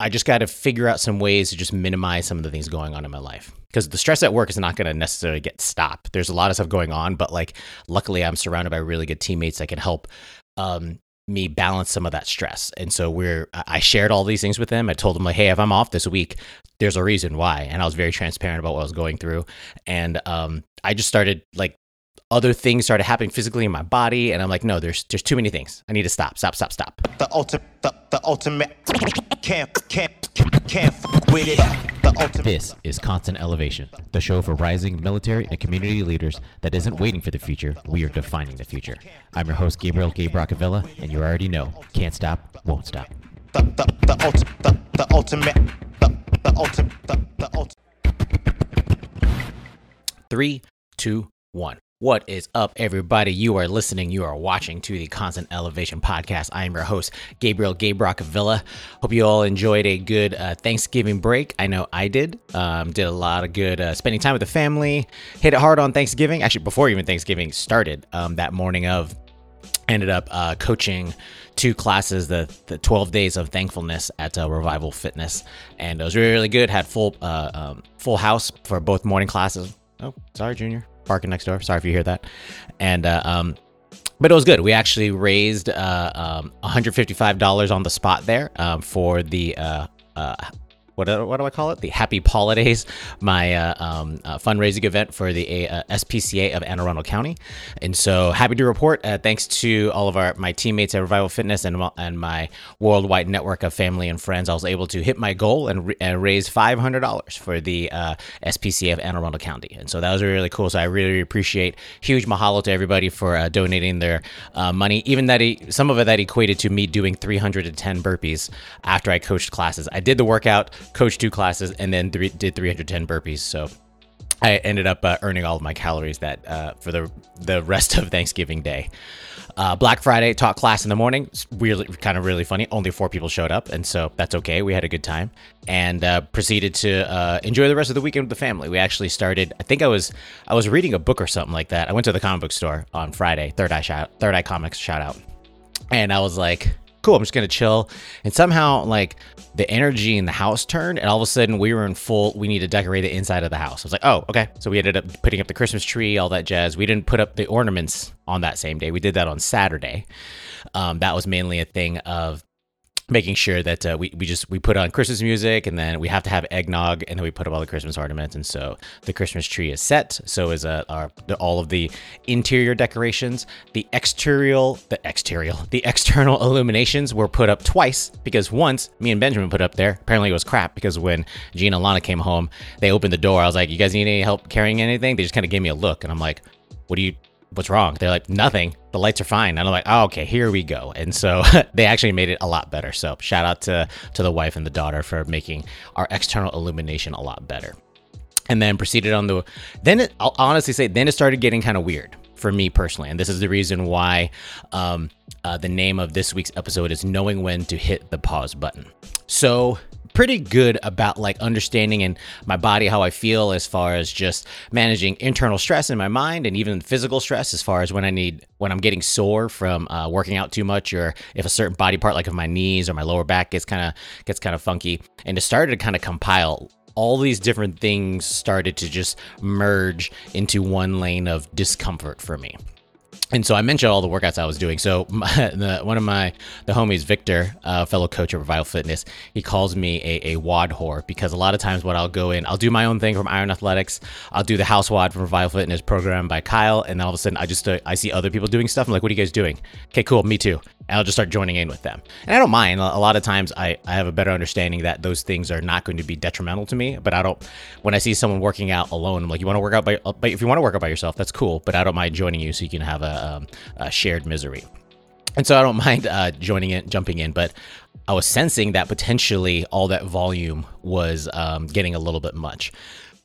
I just got to figure out some ways to just minimize some of the things going on in my life. Because the stress at work is not going to necessarily get stopped. There's a lot of stuff going on, but like, luckily, I'm surrounded by really good teammates that can help um, me balance some of that stress. And so we're, I shared all these things with them. I told them like, hey, if I'm off this week, there's a reason why. And I was very transparent about what I was going through. And um, I just started like other things started happening physically in my body, and I'm like, no, there's there's too many things. I need to stop, stop, stop, stop. The ultimate, the, the ultimate, can't, can't, can't with it. The ultimate. This is Constant Elevation, the show for rising military and community leaders that isn't waiting for the future, we are defining the future. I'm your host, Gabriel Gabe Rockavilla, and you already know, can't stop, won't stop. The, the, the, ultimate, the, the ultimate, the, the ultimate, the, the ultimate. Three, two, one. What is up, everybody? You are listening, you are watching to the Constant Elevation Podcast. I am your host, Gabriel Gabe Rockavilla. Hope you all enjoyed a good uh, Thanksgiving break. I know I did. Um, did a lot of good uh, spending time with the family. Hit it hard on Thanksgiving. Actually, before even Thanksgiving started, um, that morning of, ended up uh, coaching two classes, the, the 12 days of thankfulness at uh, Revival Fitness, and it was really, really good. Had full uh, um, full house for both morning classes. Oh, sorry, Junior barking next door. Sorry if you hear that. And uh, um, but it was good. We actually raised uh, um, $155 on the spot there um, for the uh, uh, what do, what do I call it? The Happy Holidays, my uh, um, uh, fundraising event for the uh, SPCA of Anne Arundel County. And so happy to report, uh, thanks to all of our my teammates at Revival Fitness and and my worldwide network of family and friends, I was able to hit my goal and, and raise five hundred dollars for the uh, SPCA of Anne Arundel County. And so that was really, cool. So I really, appreciate huge mahalo to everybody for uh, donating their money. Even that he, some of it that equated to me doing 310 burpees after I coached classes. I did the workout coached two classes, and then three, did 310 burpees. So I ended up uh, earning all of my calories that uh, for the the rest of Thanksgiving Day. Uh, Black Friday taught class in the morning. It's really kind of really funny. Only four people showed up, and so that's okay. We had a good time and uh, proceeded to uh, enjoy the rest of the weekend with the family. We actually started. I think I was I was reading a book or something like that. I went to the comic book store on Friday. Third Eye shout Third Eye Comics shout out, and I was like, cool. I'm just gonna chill. And somehow, like the energy in the house turned, and all of a sudden we were in full. We need to decorate the inside of the house. I was like, oh, okay. So we ended up putting up the Christmas tree, all that jazz. We didn't put up the ornaments on that same day. We did that on Saturday. Um, that was mainly a thing of making sure that uh, we, we just we put on christmas music and then we have to have eggnog and then we put up all the christmas ornaments. And so the christmas tree is set. So is uh, our the, all of the interior decorations. The exterior the exterior the external illuminations were put up twice because once me and benjamin put up there apparently it was crap because when gina and lana came home they opened the door. I was like you guys need any help carrying anything? They just kind of gave me a look and i'm like what do you what's wrong? They're like, nothing. The lights are fine. And I'm like, oh, okay, here we go. And so they actually made it a lot better. So shout out to to the wife and the daughter for making our external illumination a lot better. And then proceeded on the then it, I'll honestly say then it started getting kind of weird for me personally. And this is the reason why um, uh, the name of this week's episode is knowing when to hit the pause button. So pretty good about like understanding in my body how I feel as far as just managing internal stress in my mind and even physical stress as far as when I need when I'm getting sore from uh, working out too much or if a certain body part like if my knees or my lower back gets kind of gets kind of funky. And it started to kind of compile. All these different things started to just merge into one lane of discomfort for me and so I mentioned all the workouts I was doing. So my, the, one of my the homies, Victor, uh, fellow coach of Revival Fitness, he calls me a, a WOD whore because a lot of times what I'll go in, I'll do my own thing from Iron Athletics, I'll do the house WOD from Revival Fitness program by Kyle, and then all of a sudden I just uh, I see other people doing stuff. I'm like, what are you guys doing? Okay, cool, me too. I'll just start joining in with them. And I don't mind. A lot of times I, I have a better understanding that those things are not going to be detrimental to me. But I don't, when I see someone working out alone, I'm like, you want to work out by, but if you want to work out by yourself, that's cool. But I don't mind joining you so you can have a, um, a shared misery. And so I don't mind uh, joining in, jumping in, but I was sensing that potentially all that volume was um, getting a little bit much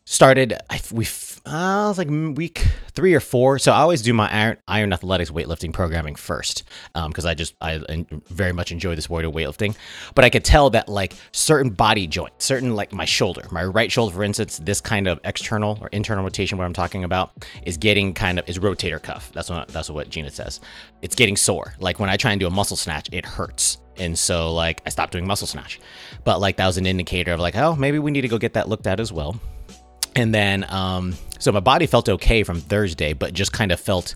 started I, we uh, was like week three or four. So i always do my iron, iron athletics weightlifting programming first because um, i just i very much enjoy this sport of weightlifting. But i could tell that like certain body joints certain like my shoulder my right shoulder for instance this kind of external or internal rotation what i'm talking about is getting kind of is rotator cuff. That's what that's what gina says. It's getting sore. Like when i try and do a muscle snatch it hurts. And so like I stopped doing muscle snatch. But like that was an indicator of like, oh, maybe we need to go get that looked at as well. And then um so my body felt okay from Thursday, but just kind of felt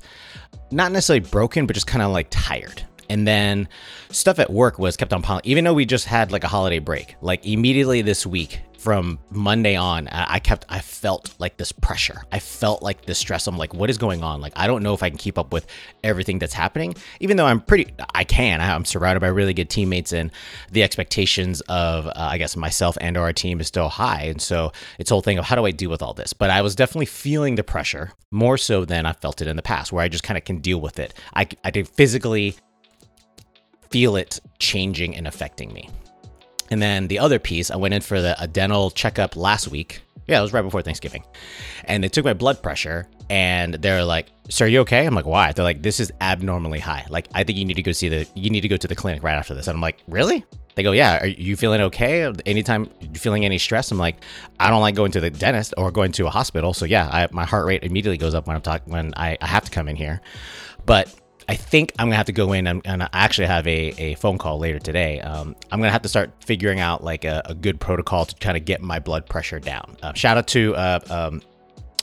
not necessarily broken, but just kind of like tired. And then stuff at work was kept on piling, even though we just had like a holiday break. Like immediately this week, from Monday on, I kept, I felt like this pressure. I felt like this stress. I'm like, what is going on? Like, I don't know if I can keep up with everything that's happening, even though I'm pretty, I can. I'm surrounded by really good teammates, and the expectations of, uh, I guess, myself and our team is still high. And so it's whole thing of how do I deal with all this? But I was definitely feeling the pressure more so than I felt it in the past, where I just kind of can deal with it. I, I did physically feel it changing and affecting me. And then the other piece, I went in for the a dental checkup last week. Yeah, it was right before Thanksgiving. And they took my blood pressure and they're like, Sir, are you okay? I'm like, why? They're like, this is abnormally high. Like, I think you need to go see the you need to go to the clinic right after this. And I'm like, Really? They go, Yeah, are you feeling okay? Anytime feeling any stress? I'm like, I don't like going to the dentist or going to a hospital. So yeah, I, my heart rate immediately goes up when I'm talking when I, I have to come in here. But I think I'm gonna have to go in and, and I actually have a, a phone call later today. Um, I'm gonna have to start figuring out like a, a good protocol to kind of get my blood pressure down. Uh, shout out to uh, um,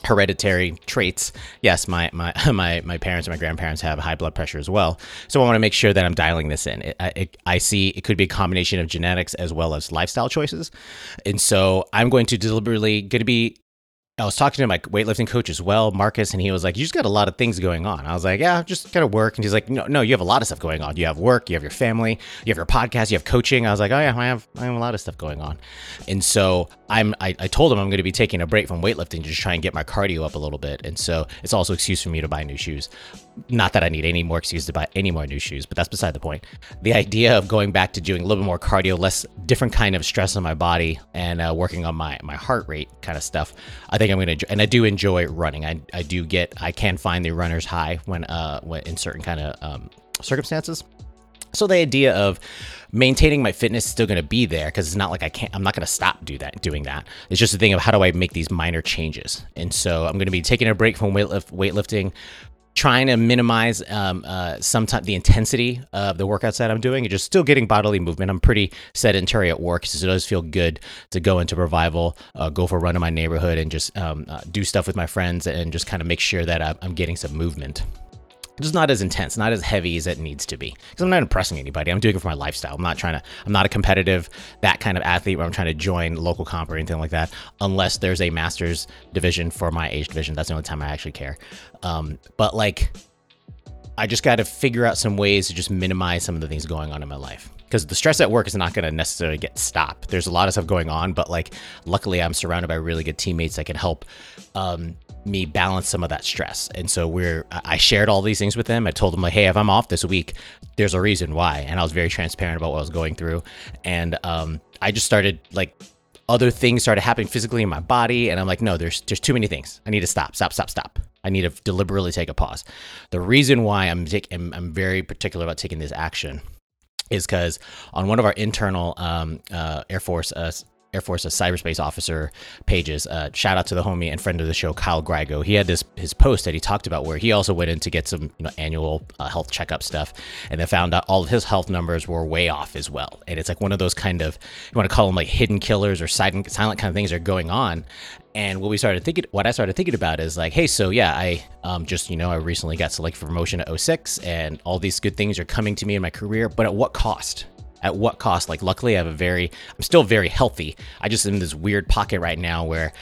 hereditary traits. Yes, my my my my parents and my grandparents have high blood pressure as well. So I want to make sure that I'm dialing this in. It, it, I see it could be a combination of genetics as well as lifestyle choices, and so I'm going to deliberately going to be I was talking to my weightlifting coach as well, Marcus, and he was like, "You just got a lot of things going on." I was like, "Yeah, just kind of work." And he's like, "No, no, you have a lot of stuff going on. You have work, you have your family, you have your podcast, you have coaching." I was like, "Oh yeah, I have, I have a lot of stuff going on." And so I'm, I, I told him I'm going to be taking a break from weightlifting to just try and get my cardio up a little bit. And so it's also excuse for me to buy new shoes. Not that I need any more excuse to buy any more new shoes, but that's beside the point. The idea of going back to doing a little bit more cardio, less different kind of stress on my body, and uh, working on my my heart rate kind of stuff. I think I'm gonna and I do enjoy running. I, I do get I can find the runner's high when uh when in certain kind of um, circumstances. So the idea of maintaining my fitness is still going to be there because it's not like I can't. I'm not going to stop do that doing that. It's just a thing of how do I make these minor changes. And so I'm going to be taking a break from weightlift, weightlifting, trying to minimize um, uh, sometimes the intensity of the workouts that I'm doing and just still getting bodily movement. I'm pretty sedentary at work, so it does feel good to go into revival, uh, go for a run in my neighborhood, and just um, uh, do stuff with my friends and just kind of make sure that I'm getting some movement just not as intense, not as heavy as it needs to be. Because I'm not impressing anybody. I'm doing it for my lifestyle. I'm not trying to. I'm not a competitive that kind of athlete where I'm trying to join local comp or anything like that. Unless there's a masters division for my age division. That's the only time I actually care. Um, but like, I just got to figure out some ways to just minimize some of the things going on in my life because the stress at work is not going to necessarily get stopped. There's a lot of stuff going on, but like, luckily, I'm surrounded by really good teammates that can help um, me balance some of that stress. And so we're I shared all these things with them. I told them like, hey, if I'm off this week, there's a reason why. And I was very transparent about what I was going through. And um, I just started like other things started happening physically in my body, and I'm like, no, there's there's too many things. I need to stop, stop, stop, stop. I need to deliberately take a pause. The reason why I'm I'm, I'm very particular about taking this action is because on one of our internal um, uh, Air Force uh, Air Force, a cyberspace officer pages. Uh, shout out to the homie and friend of the show, Kyle Grigo. He had this his post that he talked about where he also went in to get some you know, annual uh, health checkup stuff, and then found out all of his health numbers were way off as well. And it's like one of those kind of you want to call them like hidden killers or silent silent kind of things are going on. And what we started thinking, what I started thinking about is like, hey, so yeah, I um, just you know I recently got selected for promotion at 06, and all these good things are coming to me in my career, but at what cost? At what cost? Like, luckily, I have a very, I'm still very healthy. I just am in this weird pocket right now where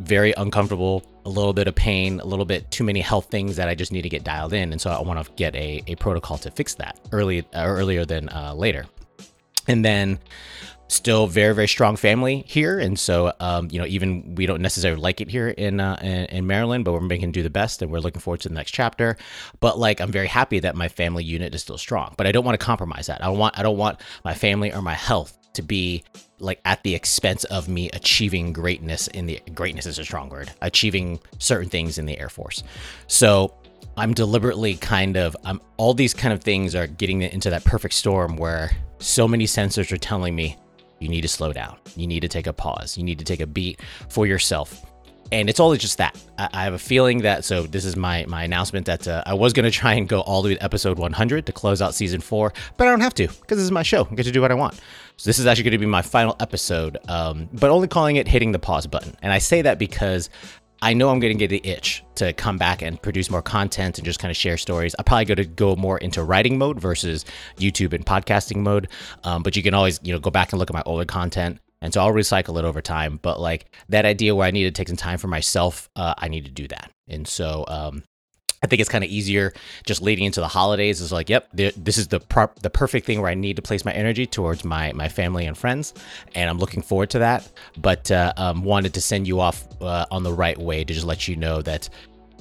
very uncomfortable, a little bit of pain, a little bit too many health things that I just need to get dialed in. And so I want to get a, a protocol to fix that early, uh, earlier than uh, later. And then still very very strong family here. And so um, you know even we don't necessarily like it here in, uh, in, in maryland but we're making do the best and we're looking forward to the next chapter. But like i'm very happy that my family unit is still strong but i don't want to compromise that. I don't want i don't want my family or my health to be like at the expense of me achieving greatness in the greatness is a strong word achieving certain things in the air force. So i'm deliberately kind of i'm all these kind of things are getting into that perfect storm where so many sensors are telling me you need to slow down. You need to take a pause. You need to take a beat for yourself. and it's always just that. I, I, have a feeling that. So this is my my announcement that uh, I was going to try and go all the way to episode 100 to close out season four, but I don't have to because this is my show. I get to do what I want. So this is actually going to be my final episode, um, but only calling it hitting the pause button. And I say that because I know I'm going to get the itch to come back and produce more content and just kind of share stories. I'm probably going to go more into writing mode versus YouTube and podcasting mode. Um, but you can always, you know, go back and look at my older content. And so I'll recycle it over time. But like that idea where I need to take some time for myself, uh, I need to do that. And so um, I think it's kind of easier just leading into the holidays. Is like, yep, this is the pro- the perfect thing where I need to place my energy towards my my family and friends, and I'm looking forward to that. But uh, um, wanted to send you off uh, on the right way to just let you know that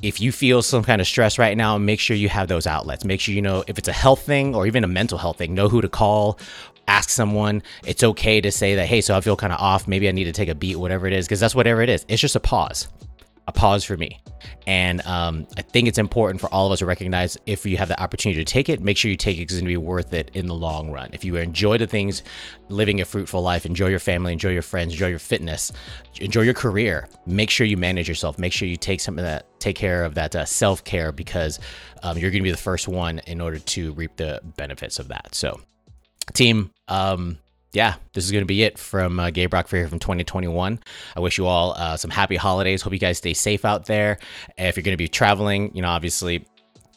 if you feel some kind of stress right now, make sure you have those outlets. Make sure you know if it's a health thing or even a mental health thing, know who to call. Ask someone. It's okay to say that, hey, so I feel kind of off. Maybe I need to take a beat, whatever it is, because that's whatever it is. It's just a pause a pause for me. And um, I think it's important for all of us to recognize if you have the opportunity to take it, make sure you take it because it's going to be worth it in the long run. If you enjoy the things, living a fruitful life, enjoy your family, enjoy your friends, enjoy your fitness, enjoy your career, make sure you manage yourself. Make sure you take some of that, take care of that uh, self care because um, you're going to be the first one in order to reap the benefits of that. So, team, um, yeah, this is going to be it from uh, Gabe Brock here from 2021. I wish you all uh, some happy holidays. Hope you guys stay safe out there. If you're going to be traveling, you know, obviously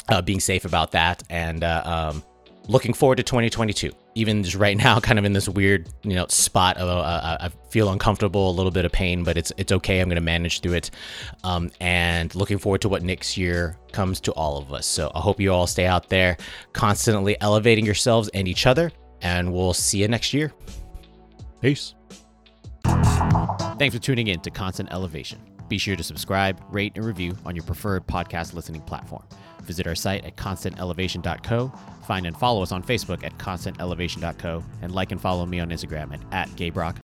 uh, being safe about that and uh, um, looking forward to 2022. Even just right now, kind of in this weird, you know, spot of uh, I feel uncomfortable, a little bit of pain, but it's it's okay. I'm going to manage through it, um, and looking forward to what next year comes to all of us. So I hope you all stay out there, constantly elevating yourselves and each other and we'll see you next year. Peace. Thanks for tuning in to Constant Elevation. Be sure to subscribe, rate, and review on your preferred podcast listening platform. Visit our site at constantelevation.co, find and follow us on Facebook at constantelevation.co, and like and follow me on Instagram at, at gaybrock